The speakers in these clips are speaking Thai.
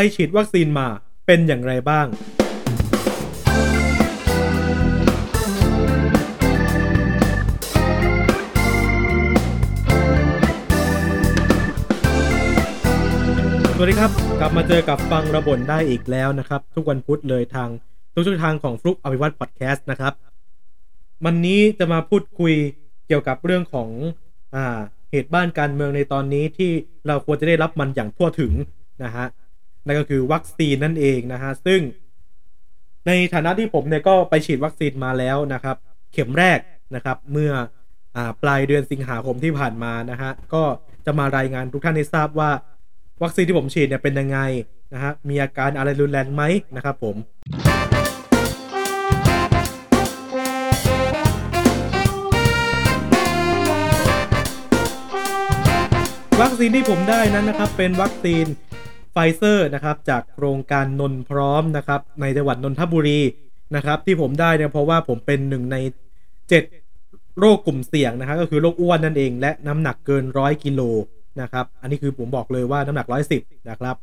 ไปฉีดวัคซีนมาเป็นอย่างไรบ้าง สวัสดีครับ กลับมาเจอกับฟังระบนได้อีกแล้วนะครับ ทุกวันพุธเลยทางทุกช่องทางของฟลุกอภิวัตพอดแคสต์นะครับ วันนี้จะมาพูดคุยเกี่ยวกับเรื่องของอ่าเหตุบ้านการเมืองในตอนนี้ที่เราควรจะได้รับมันอย่างทั่วถึงนะฮะ นั่นก็คือวัคซีนนั่นเองนะฮะซึ่งในฐานะที่ผมเนี่ยก็ไปฉีดวัคซีนมาแล้วนะครับ เข็มแรกนะครับเมื่ออปลายเดือนสิงหาคมที่ผ่านมานะฮะก็จะมารายงานทุกท่านให้ทราบว่า วัคซีนที่ผมฉีดเนี่ยเป็นยังไงนะฮะมีอาการอะไรรุนแรงไหมนะครับผมวัคซีนที่ผมได้นั้นนะครับเป็นวัคซีน ไฟเซอร์นะครับจากโครงการนนพร้อมนะครับในจังหวัดนนทบุรีนะครับที่ผมได้เนี่ยเพราะว่าผมเป็นหนึ่งใน 7 โรคกลุ่มเสี่ยงนะครับก็คือโรคอ้วนนั่นเอง และน้ำหนักเกินร้อยกิโลนะครับอันนี้คือผมบอกเลยว่าน้ำหนักร้อยสิบนะครับ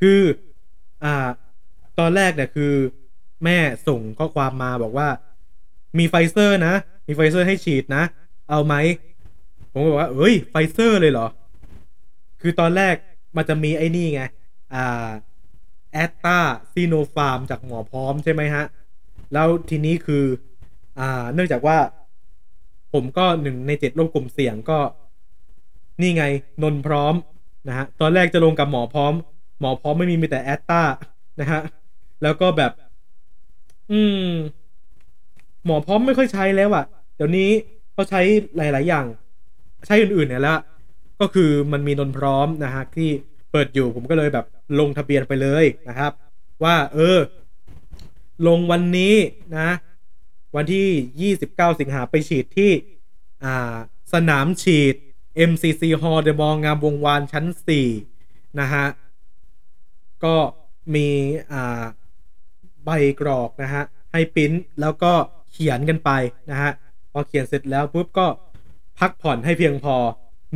คืออ่าตอนแรกเนี่ยคือแม่ส่งข้อความมาบอกว่ามีไฟเซอร์นะ มีไฟเซอร์ให้ฉีดนะ เอาไหม ผมก็บอกว่าเอ้ยไฟเซอร์เลยเหรอ คือตอนแรก มันจะมีไอ้นี่ไง อ่าแอสตร้าซิโนฟาร์มจากหมอพร้อมใช่ไหมฮะ แล้วทีนี้คือ อ่า เนื่องจากว่า ผมก็หนึ่งในเจ็ดโรคกลุ่มเสี่ยงก็ นี่ไง นนพร้อมนะฮะ ตอนแรกจะลงกับหมอพร้อม หมอพร้อมไม่มีมีแต่แอสตร้านะฮะ แล้วก็แบบ อืม หมอพร้อมไม่ค่อยใช้แล้วอะเดี๋ยวนี้เขาใช้หลาย ๆ อย่าง ใช้อื่น ๆ เนี่ยแล้ว ก็คือมันมีนนพร้อมนะฮะที่เปิดอยู่ผมก็เลยแบบลงทะเบียนไปเลยนะครับ ว่าเออ ลงวันนี้นะ วันที่ 29 สิงหาไปฉีดที่อ่าสนามฉีด MCC Hall เดมองงามวงวานชั้น 4 นะฮะ ก็มีอ่าใบกรอกนะฮะ ให้ปิ้นแล้วก็เขียนกันไปนะฮะ พอเขียนเสร็จแล้วปุ๊บก็พักผ่อนให้เพียงพอ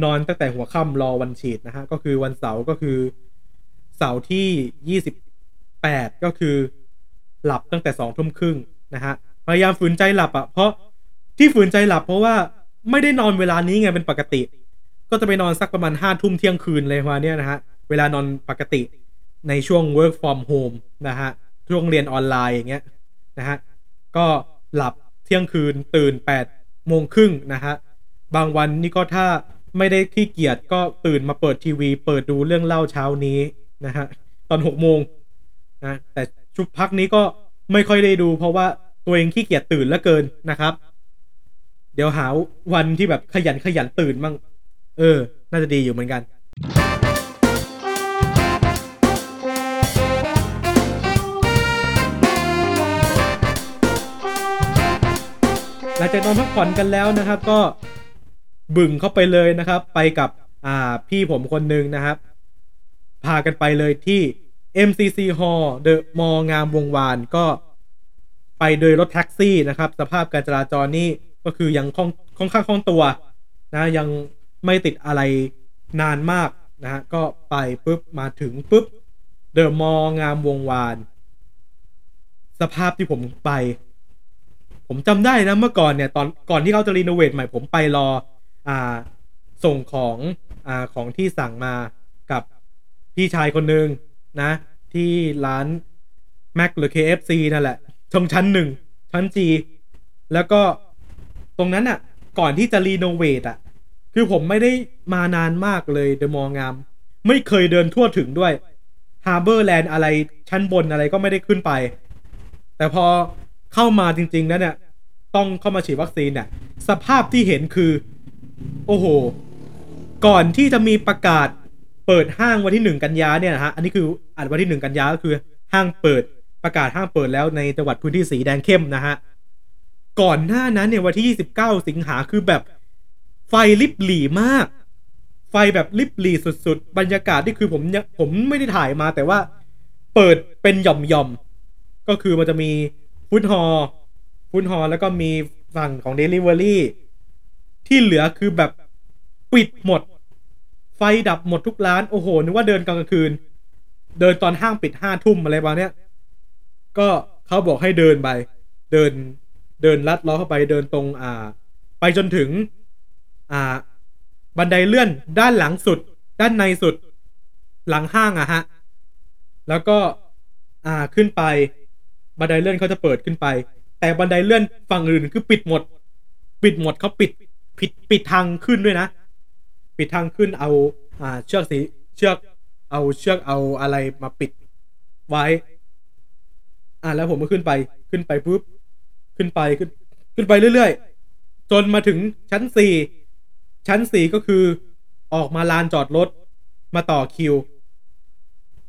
นอนตั้งแต่หัวค่ำรอวันฉีดนะฮะ ก็คือวันเสาร์ก็คือ เสาร์ที่28ก็คือ หลับตั้งแต่สองทุ่มครึ่งนะฮะ พยายามฝืนใจหลับอะ่ะ เพราะที่ฝืนใจหลับเพราะว่าไม่ได้นอนเวลานี้ไงเป็นปกติ ก็จะไปนอนสักประมาณห้าทุ่มเที่ยงคืนเลยประมาเนี้ยนะฮะ เวลานอนปกติในช่วง work from home นะฮะ ช่วงเรียนออนไลน์อย่างเงี้ยนะฮะ ก็หลับเที่ยงคืนตื่น8โมงครึ่งนะฮะ บางวันนี่ก็ถ้า ไม่ได้ขี้เกียจก็ตื่นมาเปิดทีวี เปิดดูเรื่องเล่าเช้านี้นะฮะตอน6โมงนะแต่ชุดพักนี้ก็ไม่ค่อยได้ดู เพราะว่าตัวเองขี้เกียจตื่นแล้วเกินนะครับ เดี๋ยวหาวันที่แบบขยันขยันตื่นมั่งเออ น่าจะดีอยู่เหมือนกันหลังจากนอนพักผ่อนกันแล้วนะครับ ก็ บึ่งเข้าไปเลยนะครับ ไปกับอ่าพี่ผมคนหนึ่งนะครับ พากันไปเลยที่ MCC Hall เดอะมองามวงวานก็ไปโดยรถแท็กซี่นะครับ สภาพการจราจรนี่ก็คือยังค่อนค่อนข้างคล่องตัวนะยังไม่ติดอะไรนานมากนะฮะก็ไปปุ๊บมาถึงปุ๊บเดอะมองามวงวาน สภาพที่ผมไป ผมจำได้นะเมื่อก่อนเนี่ย ตอนก่อนที่เขาจะรีโนเวทใหม่ผมไปรอ อ่าส่งของอ่าของที่สั่งมากับพี่ชายคนหนึ่งนะ ที่ร้าน Mac หรือ KFC นั่นแหละตรงชั้นหนึ่งชั้น G แล้วก็ตรงนั้นอะ ก่อนที่จะ renovate อะ คือผมไม่ได้มานานมากเลยเดอะมอลล์งาม ไม่เคยเดินทั่วถึงด้วยฮาร์เบอร์แลนด์อะไรชั้นบนอะไรก็ไม่ได้ขึ้นไป แต่พอเข้ามาจริงๆนั้นเนี่ย ต้องเข้ามาฉีดวัคซีนเนี่ย สภาพที่เห็นคือ โอ้โห ก่อนที่จะมีประกาศเปิดห้างวันที่หนึ่งกันยาเนี่ยนะฮะ อันนี้คืออัดวันที่หนึ่งกันยาก็คือห้างเปิดประกาศห้างเปิดแล้วในจังหวัดพื้นที่สีแดงเข้มนะฮะ ก่อนหน้านั้นเนี่ยวันที่ 29 สิงหาคือแบบไฟลิบหลีมาก ไฟแบบลิบหลีสุดๆ บรรยากาศที่คือผมผมไม่ได้ถ่ายมาแต่ว่าเปิดเป็นหย่อมๆ ก็คือมันจะมีฟุตฮอลฟุตฮอลแล้วก็มีฝั่งของ Delivery ที่เหลือคือแบบปิดหมด ไฟดับหมดทุกร้าน โอ้โห นึกว่าเดินกลางคืน เดินตอนห้างปิดห้าทุ่มอะไรประมาณเนี้ยก็เขาบอกให้เดินไป เดิน เดินลัดล้อเข้าไป เดินตรง อ่า ไปจนถึง อ่า บันไดเลื่อนด้านหลังสุด ด้านในสุด หลังห้างอะฮะ แล้วก็ อ่า ขึ้นไป บันไดเลื่อนเขาจะเปิดขึ้นไป แต่บันไดเลื่อนฝั่งอื่นคือปิดหมด ปิดหมดเขาปิด ปิดปิดทางขึ้นด้วยนะ ปิดทางขึ้นเอา อ่า เชือกสีเชือก เอาเชือกเอาอะไรมาปิดไว้ อ่าแล้วผมก็ขึ้นไปขึ้นไปปุ๊บขึ้นไปขึ้น ขึ้นไปเรื่อยๆ จนมาถึงชั้นสี่ชั้นสี่ก็คือออกมาลานจอดรถมาต่อคิว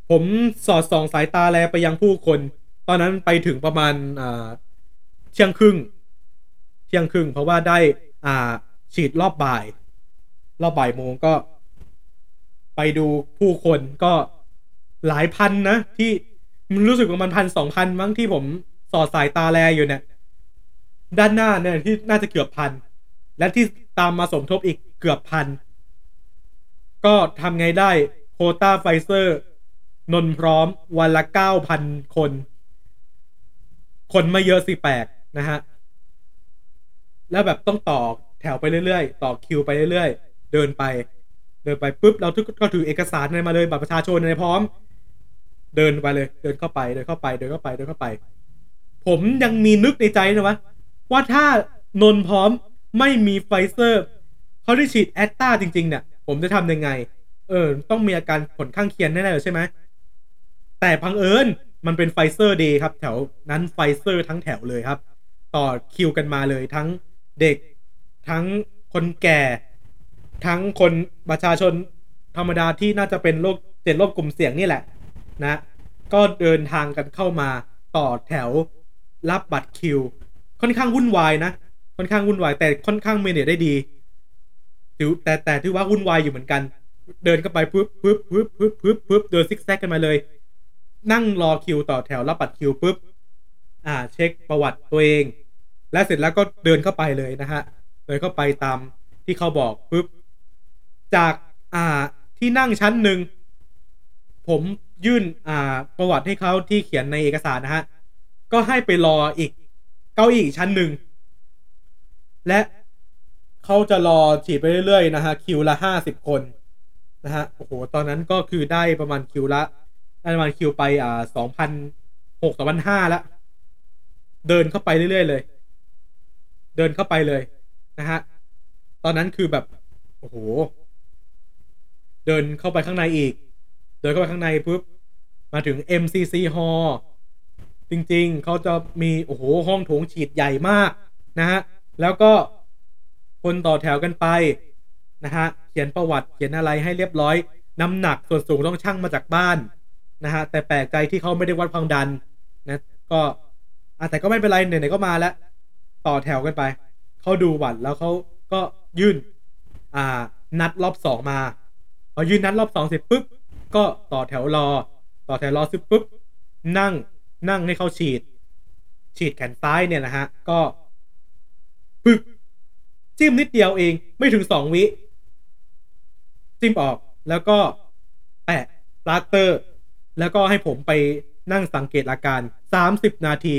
ผมสอดส่องสายตาแลไปยังผู้คน ตอนนั้นไปถึงประมาณอ่าเที่ยงครึ่งเที่ยงครึ่งเพราะว่าได้ อ่า ฉีดรอบบ่าย รอบบ่ายโมงก็ ไปดูผู้คนก็หลายพันนะที่มันรู้สึกว่ามันพันสองพันมั้งที่ผมสอดสายตาแลอยู่เนี่ย ด้านหน้าเนี่ยที่น่าจะเกือบพัน และที่ตามมาสมทบอีกเกือบพัน ก็ทำไงได้โคต้าไฟเซอร์ นนพร้อมวันละเก้าพันคน คนไม่เยอะสิแปลกนะฮะ แล้วแบบต้องต่อ แถวไปเรื่อยๆ ต่อคิวไปเรื่อยๆ เดินไป เดินไปปุ๊บเราทุกก็ถือเอกสารอะไรมาเลยบัตรประชาชนอะไรพร้อม เดินไปเลย เดินเข้าไป เดินเข้าไป เดินเข้าไป เดินเข้าไป ผมยังมีนึกในใจนะวะว่าถ้านนพร้อมไม่มีไฟเซอร์เขาได้ฉีดแอสตร้าจริงๆ เนี่ย ผมจะทำยังไง เออ ต้องมีอาการผลข้างเคียงแน่ๆเลยใช่ไหม แต่บังเอิญมันเป็นไฟเซอร์ day ครับ แถวนั้นไฟเซอร์ทั้งแถวเลยครับ ต่อคิวกันมาเลยทั้งเด็ก ทั้งคนแก่ ทั้งคนประชาชนธรรมดาที่น่าจะเป็นโรคเจ็ดโรคกลุ่มเสี่ยงนี่แหละนะ ก็เดินทางกันเข้ามาต่อแถวรับบัตรคิว ค่อนข้างวุ่นวายนะ ค่อนข้างวุ่นวายแต่ค่อนข้างเมเนจได้ดีถือแต่แต่ถือว่าวุ่นวายอยู่เหมือนกัน เดินเข้าไปปุ๊บปุ๊บปุ๊บปุ๊บปุ๊บปุ๊บเดินซิกแซกกันมาเลย นั่งรอคิวต่อแถวรับบัตรคิวปุ๊บอ่า เช็คประวัติตัวเอง และเสร็จแล้วก็เดินเข้าไปเลยนะฮะ เดินเข้าไปตามที่เขาบอกปุ๊บจากอ่าที่นั่งชั้นหนึ่งผมยื่นอ่าประวัติให้เขาที่เขียนในเอกสารนะฮะ ก็ให้ไปรออีก เก้าอี้อีกชั้นหนึ่ง และเขาจะรอฉีดไปเรื่อยๆนะฮะ คิวละห้าสิบคนนะฮะ โอ้โห ตอนนั้นก็คือได้ประมาณคิวละได้ประมาณคิวไปอ่าสองพันหกสองพันห้าละ เดินเข้าไปเรื่อยๆเลย เดินเข้าไปเลย นะฮะ ตอนนั้นคือแบบ โอ้โห เดินเข้าไปข้างในอีก เดินเข้าไปข้างในปุ๊บ มาถึง MCC Hall จริงๆ เขาจะมี โอ้โห ห้องโถงฉีดใหญ่มากนะฮะ แล้วก็คนต่อแถวกันไปนะฮะ เขียนประวัติ เขียนอะไรให้เรียบร้อย น้ำหนักส่วนสูงต้องชั่งมาจากบ้านนะฮะ แต่แปลกใจที่เขาไม่ได้วัดความดันนะ ก็อแต่ก็ไม่เป็นไรไหนๆก็มาแล้ว ต่อแถวกันไป เขาดูบัตรแล้วเขาก็ยื่น อ่า นัดรอบสองมาพอยื่นนัดรอบสองเสร็จปุ๊บก็ต่อแถวรอ ต่อแถวรอซึปุ๊บนั่งนั่งให้เขาฉีด ฉีดแขนซ้ายเนี่ยนะฮะ ก็ปึ๊บจิ้มนิดเดียวเองไม่ถึงสองวิ จิ้มออกแล้วก็แปะปลาสเตอร์ แล้วก็ให้ผมไปนั่งสังเกตอาการ 30 นาที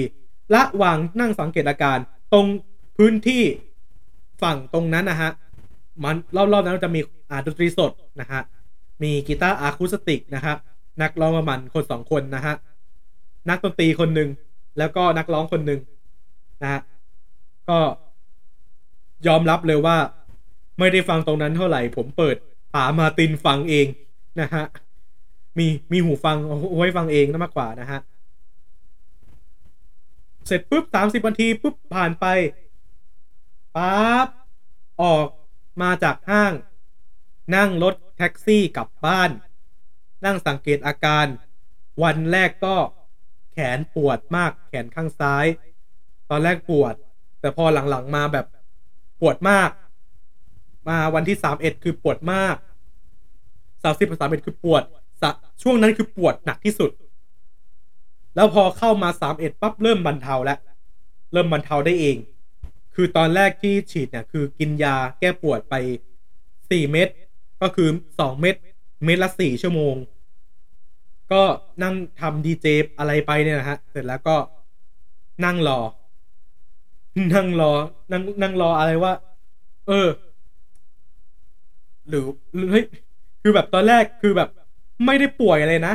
ระหว่างนั่งสังเกตอาการ ตรง พื้นที่ฝั่งตรงนั้นนะฮะมันรอบๆนั้นจะมีอ่าดนตรีสดนะฮะมีกีตาร์อะคูสติกนะครับนักร้องประมาณคนสองคนนะฮะนักดนตรีคนหนึ่งแล้วก็นักร้องคนหนึ่งนะฮะก็ยอมรับเลยว่า ไม่ได้ฟังตรงนั้นเท่าไหร่ ผมเปิดป๋ามาตินฟังเองนะฮะมีมีหูฟังเอาไว้ฟังเองนะมากกว่านะฮะเสร็จปุ๊บสามสิบนาทีปุ๊บผ่านไป ปั๊บออกมาจากห้าง นั่งรถแท็กซี่กลับบ้าน นั่งสังเกตอาการ วันแรกก็แขนปวดมากแขนข้างซ้าย ตอนแรกปวด แต่พอหลังๆมาแบบปวดมาก มาวันที่สามเอ็ดคือปวดมากสามสิบสามเอ็ดคือปวดช่วงนั้นคือปวดหนักที่สุด แล้วพอเข้ามาสามเอ็ดปั๊บเริ่มบรรเทาแล้ว เริ่มบรรเทาได้เอง คือตอนแรกที่ฉีดเนี่ยคือกินยาแก้ปวดไปสี่เม็ดก็คือสองเม็ดเม็ดละสี่ชั่วโมง ก็นั่งทำดีเจอะไรไปเนี่ยนะฮะ เสร็จแล้วก็นั่งรอ นั่งรอ นั่งนั่งรออะไรว่า เออ หรือหรือเฮ้ยคือแบบตอนแรกคือแบบ ไม่ได้ป่วยอะไรนะ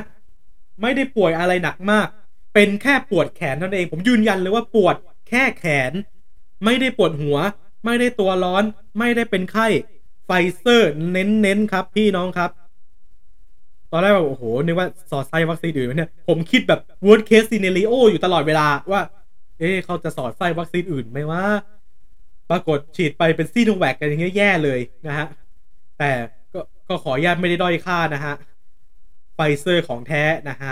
ไม่ได้ป่วยอะไรหนักมาก เป็นแค่ปวดแขนเท่านั้นเอง ผมยืนยันเลยว่าปวดแค่แขน ไม่ได้ปวดหัว ไม่ได้ตัวร้อน ไม่ได้เป็นไข้ไฟเซอร์เน้นๆครับ พี่น้องครับ ตอนแรกแบบโอ้โหนึกว่าสอดไส้วัคซีนอื่นเนี่ยผมคิดแบบ worst case scenario อยู่ตลอดเวลาว่า เอ๊ะเขาจะสอดไส้วัคซีนอื่นไหมว่า ปรากฏฉีดไปเป็นซีโนแวคกันอย่างเงี้ยแย่เลยนะฮะ แต่ก็ก็ขออนุญาตไม่ได้ด้อยค่านะฮะไฟเซอร์ของแท้นะฮะ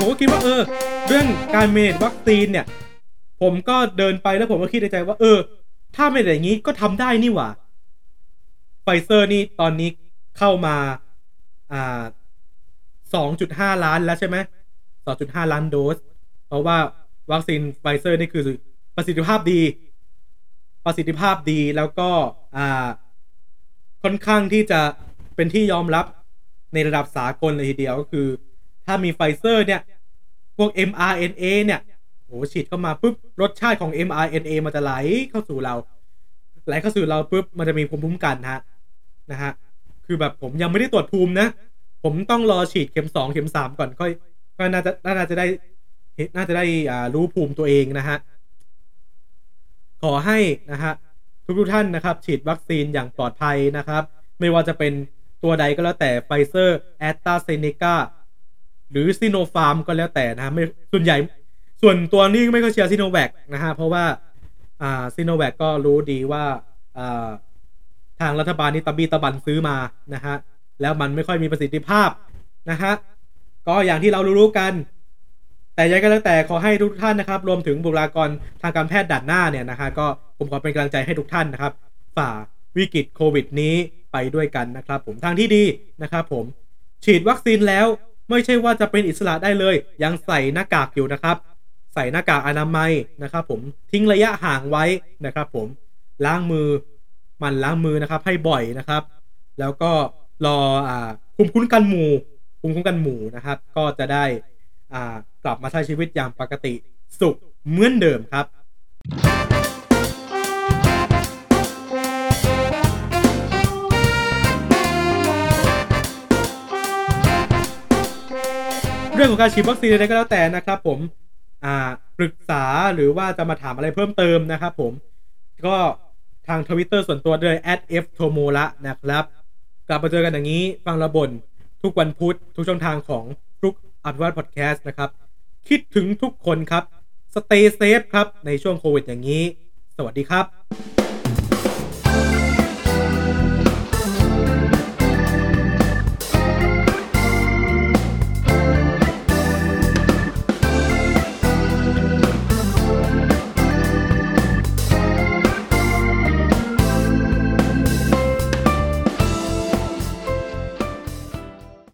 ผมก็คิดว่าเออ เรื่องการเมนวัคซีนเนี่ย ผมก็เดินไปแล้วผมก็คิดในใจว่า เออ ถ้าไม่อย่างนี้ก็ทำได้นี่หว่าไฟเซอร์นี่ตอนนี้เข้ามาอ่า2.5ล้านแล้วใช่ไหม2.5ล้านโดส เพราะว่าวัคซีนไฟเซอร์นี่คือประสิทธิภาพดี ประสิทธิภาพดีแล้วก็อ่าค่อนข้างที่จะเป็นที่ยอมรับในระดับสากลเลยทีเดียวก็คือ ถ้ามีไฟเซอร์เนี่ย พวก mRNA เนี่ยโหฉีดเข้ามาปุ๊บรสชาติของ mRNA มันจะไหลเข้าสู่เรา ไหลเข้าสู่เราปุ๊บมันจะมีภูมิคุ้มกันฮะนะฮะคือแบบผมยังไม่ได้ตรวจภูมินะ ผมต้องรอฉีดเข็มสองเข็มสามก่อนค่อยก็น่าจะน่าจะได้น่าจะได้อ่ารู้ภูมิตัวเองนะฮะขอให้นะฮะทุกทุกท่านนะครับ ฉีดวัคซีนอย่างปลอดภัยนะครับ ไม่ว่าจะเป็นตัวใดก็แล้วแต่ไฟเซอร์แอสตร้าเซนเนก้า หรือซิโนฟาร์มก็แล้วแต่นะฮะไม่ส่วนใหญ่ส่วนตัวนี้ไม่ค่อยเชียร์ซิโนแวคนะฮะเพราะว่าอ่าซิโนแวคก็รู้ดีว่าอ่าทางรัฐบาลนี่ตะบีตะบันซื้อมานะฮะแล้วมันไม่ค่อยมีประสิทธิภาพนะฮะก็อย่างที่เรารู้ๆกัน แต่ยังไงก็แล้วแต่ขอให้ทุกท่านนะครับ รวมถึงบุคลากรทางการแพทย์ด่านหน้าเนี่ยนะฮะก็ผมขอเป็นกำลังใจให้ทุกท่านนะครับ ฝ่าวิกฤตโควิดนี้ไปด้วยกันนะครับ ผมทางที่ดีนะครับ ผมฉีดวัคซีนแล้ว ไม่ใช่ว่าจะเป็นอิสระได้เลย ยังใส่หน้ากากอยู่นะครับ ใส่หน้ากากอนามัยนะครับ ผมทิ้งระยะห่างไว้นะครับ ผมล้างมือมันล้างมือนะครับให้บ่อยนะครับ แล้วก็รออ่าภูมิคุ้มกันหมู่ภูมิคุ้มกันหมู่นะครับ ก็จะได้อ่ากลับมาใช้ชีวิตอย่างปกติสุขเหมือนเดิมครับ รื่องของการฉีดวัคซีนอะไรก็แล้วแต่นะครับ ผมอ่าปรึกษาหรือว่าจะมาถามอะไรเพิ่มเติมนะครับผมก็ทางทวิตเตอร์ส่วนตัวด้วย f t o m o l a นะครับ กลับมาเจอกันอย่างนี้ฟังระบนทุกวันพุธทุกช่องทางของฟลุกอัดวัตพอดแคสต์นะครับ คิดถึงทุกคนครับสเตย์เซฟครับ ในช่วงโควิดอย่างนี้ สวัสดีครับ